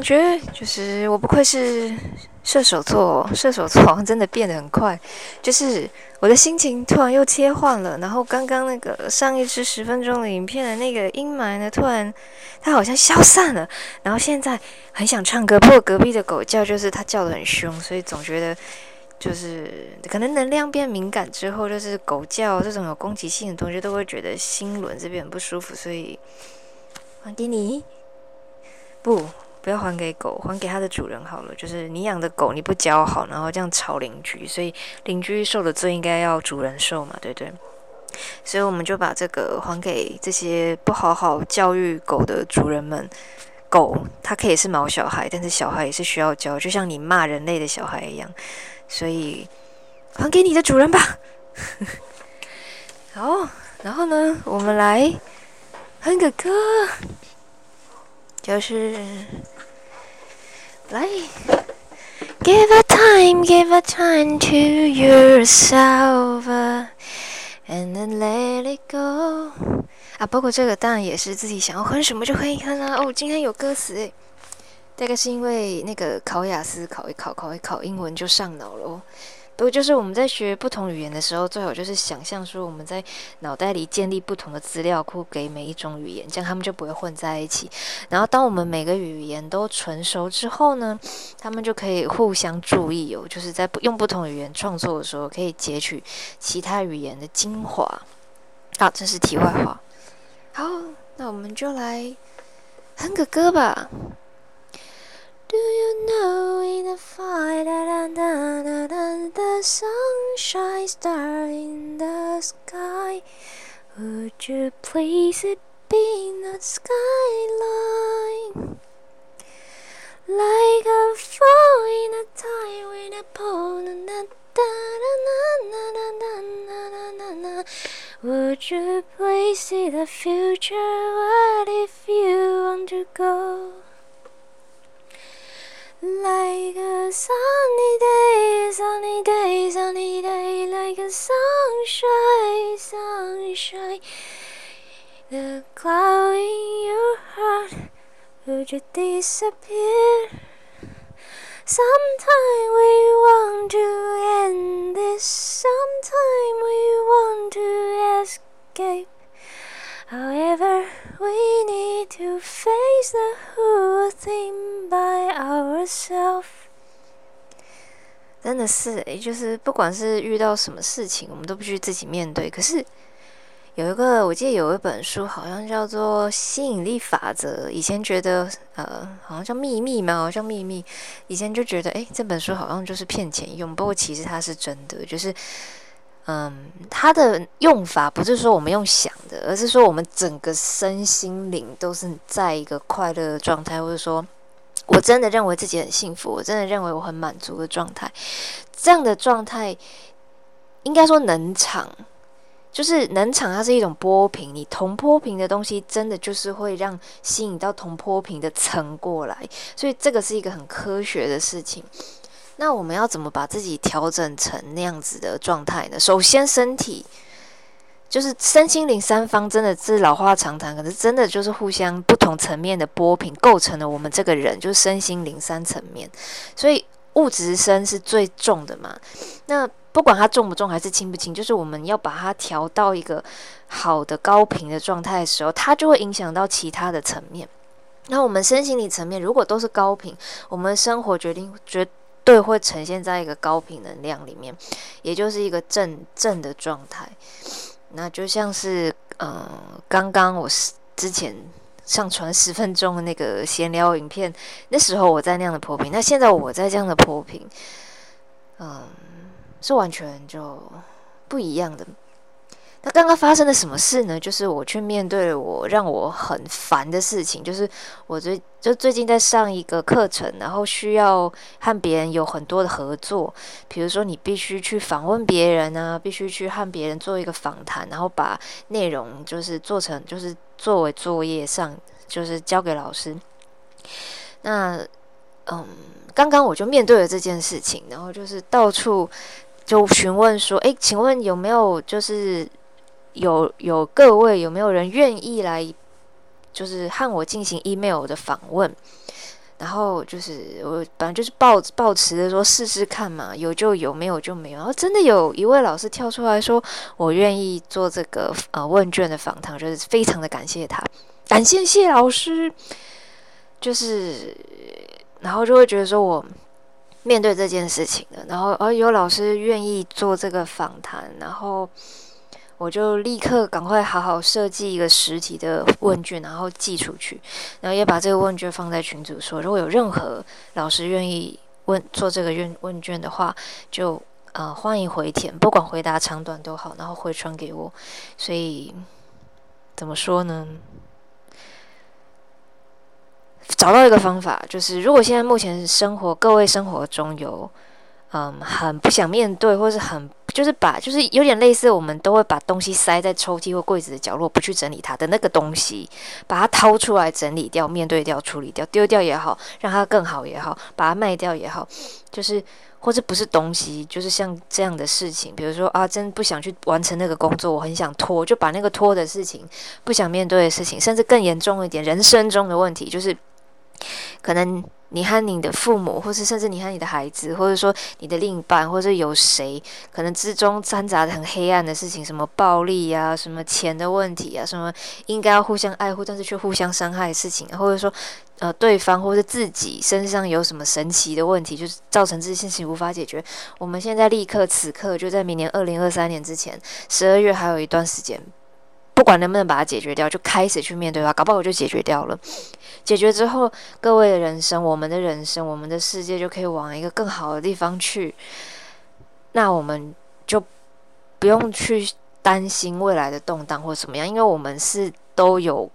我觉得就是我不愧是射手座，射手座好像真的变得很快，就是我的心情突然又切换了，然后刚刚那个上一支十分钟的影片的那个阴霾呢，突然它好像消散了，然后现在很想唱歌，不过隔壁的狗叫就是它叫的很凶，所以总觉得就是可能能量变敏感之后，就是狗叫这种有攻击性的东西都会觉得心轮这边很不舒服，所以还给你。不，不要还给狗，还给它的主人好了。就是你养的狗，你不教好，然后这样吵邻居，所以邻居受的罪应该要主人受嘛，对不对？所以我们就把这个还给这些不好好教育狗的主人们。狗它可以是毛小孩，但是小孩也是需要教，就像你骂人类的小孩一样。所以还给你的主人吧。好，然后呢，我们来哼个歌。就是来，Give a time, give a time to yourself, and then let it go。啊，包括这个当然也是自己想要哼什么就哼一哼啊。哦，今天有歌词诶，大概是因为那个考雅思考一考，考一考英文就上脑了哦。不过，就是我们在学不同语言的时候，最好就是想象说我们在脑袋里建立不同的资料库给每一种语言，这样他们就不会混在一起。然后，当我们每个语言都纯熟之后呢，他们就可以互相注意哦，就是在用不同语言创作的时候，可以截取其他语言的精华。好，这是题外话。好，那我们就来哼个歌吧。Do you know the sunshine star in the sky? Would you please it be the skyline? Like a fall in a tide when a pole na da da na na na na na na na Would you please see the future? What if you want to go? Like a sunny day, sunny day, sunny day, like a sunshine, sunshine. The cloud in your heart, would you disappear? Sometime we want to end this, sometime we want to escape. However, we need to face the whole thing by ourselves. 真的是诶，就是不管是遇到什么事情，我们都必须自己面对。可是有一个，我记得有一本书，好像叫做《吸引力法则》。以前觉得，呃，好像叫秘密嘛，好像秘密。以前就觉得，诶，这本书好像就是骗钱用。不过其实它是真的，就是。嗯，它的用法不是说我们用想的，而是说我们整个身心灵都是在一个快乐的状态，或者说我真的认为自己很幸福，我真的认为我很满足的状态。这样的状态应该说能场，就是能场，它是一种波频。你同波频的东西，真的就是会让吸引到同波频的层过来，所以这个是一个很科学的事情。那我们要怎么把自己调整成那样子的状态呢？首先，身体就是身心灵三方，真的是老话常谈，可是真的就是互相不同层面的波频构成了我们这个人，就是身心灵三层面。所以物质身是最重的嘛。那不管它重不重还是轻不轻，就是我们要把它调到一个好的高频的状态的时候，它就会影响到其他的层面。那我们身心灵层面如果都是高频，我们生活决定决。对，会呈现在一个高频能量里面，也就是一个正正的状态。那就像是，嗯，刚刚我之前上传十分钟的那个闲聊影片，那时候我在那样的破屏，那现在我在这样的破屏，嗯，是完全就不一样的。那刚刚发生了什么事呢？就是我去面对了我让我很烦的事情，就是我最就最近在上一个课程，然后需要和别人有很多的合作，比如说你必须去访问别人啊，必须去和别人做一个访谈，然后把内容就是做成就是作为作业上，就是交给老师。那嗯，刚刚我就面对了这件事情，然后就是到处就询问说，诶，请问有没有就是。有有各位有没有人愿意来，就是和我进行 email 的访问？然后就是我本来就是抱抱持的说试试看嘛，有就有，没有就没有。然后真的有一位老师跳出来说，我愿意做这个呃问卷的访谈，就是非常的感谢他，感谢谢老师。就是，然后就会觉得说我面对这件事情了，然后而有老师愿意做这个访谈，然后。我就立刻赶快好好设计一个实体的问卷，然后寄出去，然后也把这个问卷放在群组，说如果有任何老师愿意问做这个问问卷的话，就呃欢迎回填，不管回答长短都好，然后回传给我。所以怎么说呢？找到一个方法，就是如果现在目前生活各位生活中有。嗯，很不想面对，或是很就是把，就是有点类似，我们都会把东西塞在抽屉或柜子的角落，不去整理它的那个东西，把它掏出来整理掉、面对掉、处理掉、丢掉也好，让它更好也好，把它卖掉也好，就是或者不是东西，就是像这样的事情，比如说啊，真不想去完成那个工作，我很想拖，就把那个拖的事情、不想面对的事情，甚至更严重一点，人生中的问题，就是可能。你和你的父母，或是甚至你和你的孩子，或者说你的另一半，或者有谁，可能之中掺杂着很黑暗的事情，什么暴力啊，什么钱的问题啊，什么应该要互相爱护，但是却互相伤害的事情，或者说，呃，对方或者自己身上有什么神奇的问题，就是造成这些事情无法解决。我们现在立刻此刻就在明年二零二三年之前，十二月还有一段时间。不管能不能把它解决掉，就开始去面对它，搞不好我就解决掉了。解决之后，各位的人生，我们的人生，我们的世界就可以往一个更好的地方去。那我们就不用去担心未来的动荡或怎么样，因为我们是都有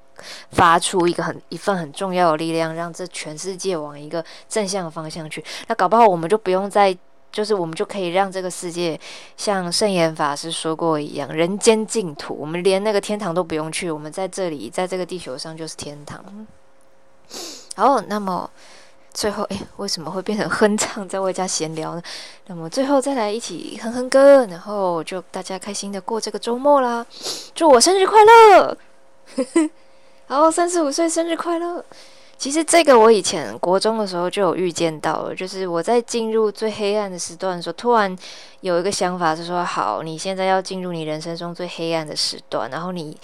发出一个很一份很重要的力量，让这全世界往一个正向的方向去。那搞不好我们就不用再。就是我们就可以让这个世界像圣严法师说过一样，人间净土。我们连那个天堂都不用去，我们在这里，在这个地球上就是天堂。好，那么最后，哎，为什么会变成哼唱，在外加闲聊呢？那么最后再来一起哼哼歌，然后就大家开心的过这个周末啦！祝我生日快乐！好，三十五岁生日快乐！其实这个我以前国中的时候就有预见到了，就是我在进入最黑暗的时段的时候，突然有一个想法是说：好，你现在要进入你人生中最黑暗的时段，然后你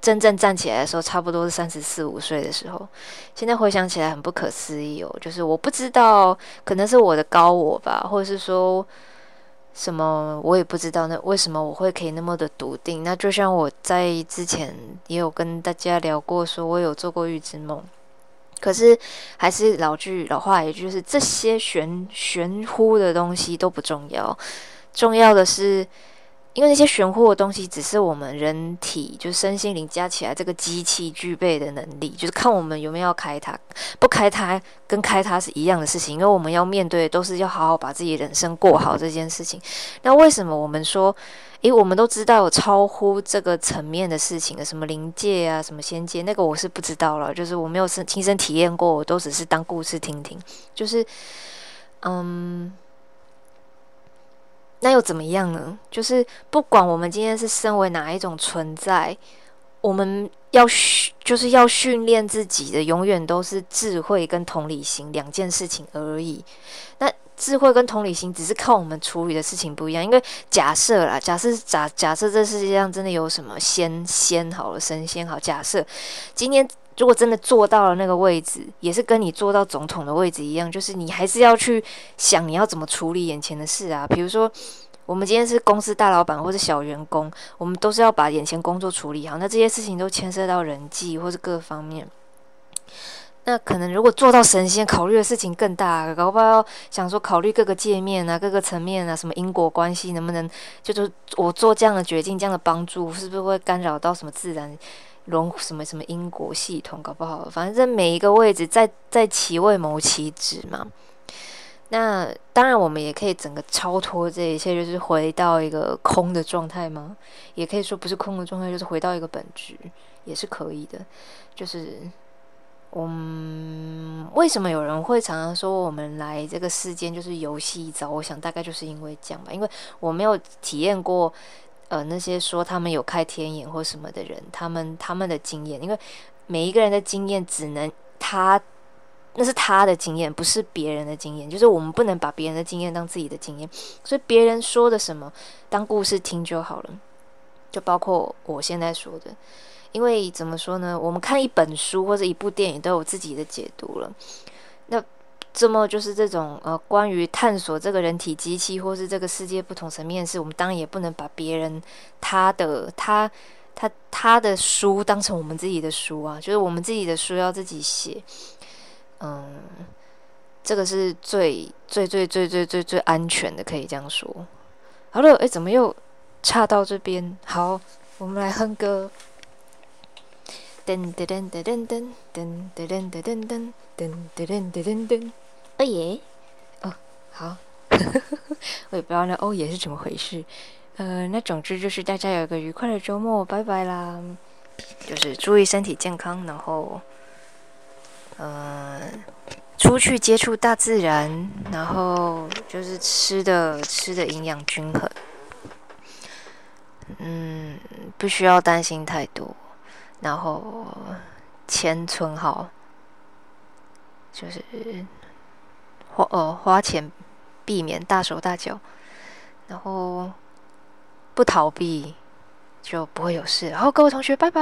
真正站起来的时候，差不多是三十四五岁的时候。现在回想起来很不可思议哦，就是我不知道，可能是我的高我吧，或者是说什么，我也不知道那为什么我会可以那么的笃定。那就像我在之前也有跟大家聊过，说我有做过预知梦。可是，还是老句老话，也就是这些玄玄乎的东西都不重要，重要的是。因为那些玄乎的东西，只是我们人体就身心灵加起来这个机器具备的能力，就是看我们有没有要开它，不开它跟开它是一样的事情。因为我们要面对的都是要好好把自己人生过好这件事情。那为什么我们说，诶，我们都知道有超乎这个层面的事情的，什么灵界啊，什么仙界，那个我是不知道了，就是我没有身亲身体验过，我都只是当故事听听。就是，嗯。那又怎么样呢？就是不管我们今天是身为哪一种存在，我们要训，就是要训练自己的，永远都是智慧跟同理心两件事情而已。那智慧跟同理心只是靠我们处理的事情不一样。因为假设啦，假设假假设这世界上真的有什么仙仙好了，神仙好，假设今天。如果真的做到了那个位置，也是跟你做到总统的位置一样，就是你还是要去想你要怎么处理眼前的事啊。比如说，我们今天是公司大老板或者小员工，我们都是要把眼前工作处理好。那这些事情都牵涉到人际或是各方面。那可能如果做到神仙，考虑的事情更大，搞不好想说考虑各个界面啊、各个层面啊，什么因果关系，能不能就是我做这样的决定、这样的帮助，是不是会干扰到什么自然？融什么什么因果系统搞不好，反正每一个位置在在其位谋其职嘛。那当然，我们也可以整个超脱这一切，就是回到一个空的状态吗？也可以说不是空的状态，就是回到一个本质，也是可以的。就是我们为什么有人会常常说我们来这个世间就是游戏一遭？我想大概就是因为这样吧，因为我没有体验过。呃，那些说他们有开天眼或什么的人，他们他们的经验，因为每一个人的经验只能他那是他的经验，不是别人的经验。就是我们不能把别人的经验当自己的经验，所以别人说的什么当故事听就好了。就包括我现在说的，因为怎么说呢？我们看一本书或者一部电影都有自己的解读了。那这么就是这种呃，关于探索这个人体机器或是这个世界不同层面的事，我们当然也不能把别人他的他他他的书当成我们自己的书啊。就是我们自己的书要自己写。嗯，这个是最最最最最最最安全的，可以这样说。好了，哎，怎么又差到这边？好，我们来哼歌。噔噔噔噔噔噔噔噔噔噔噔噔噔噔噔噔。哦耶！哦，好。我也不知道那哦耶是怎么回事。呃，那总之就是大家有个愉快的周末，拜拜啦！就是注意身体健康，然后。嗯，出去接触大自然，然后就是吃的吃的营养均衡。嗯，不需要担心太多，然后钱存好，就是花呃花钱避免大手大脚，然后不逃避就不会有事。好各位同学，拜拜。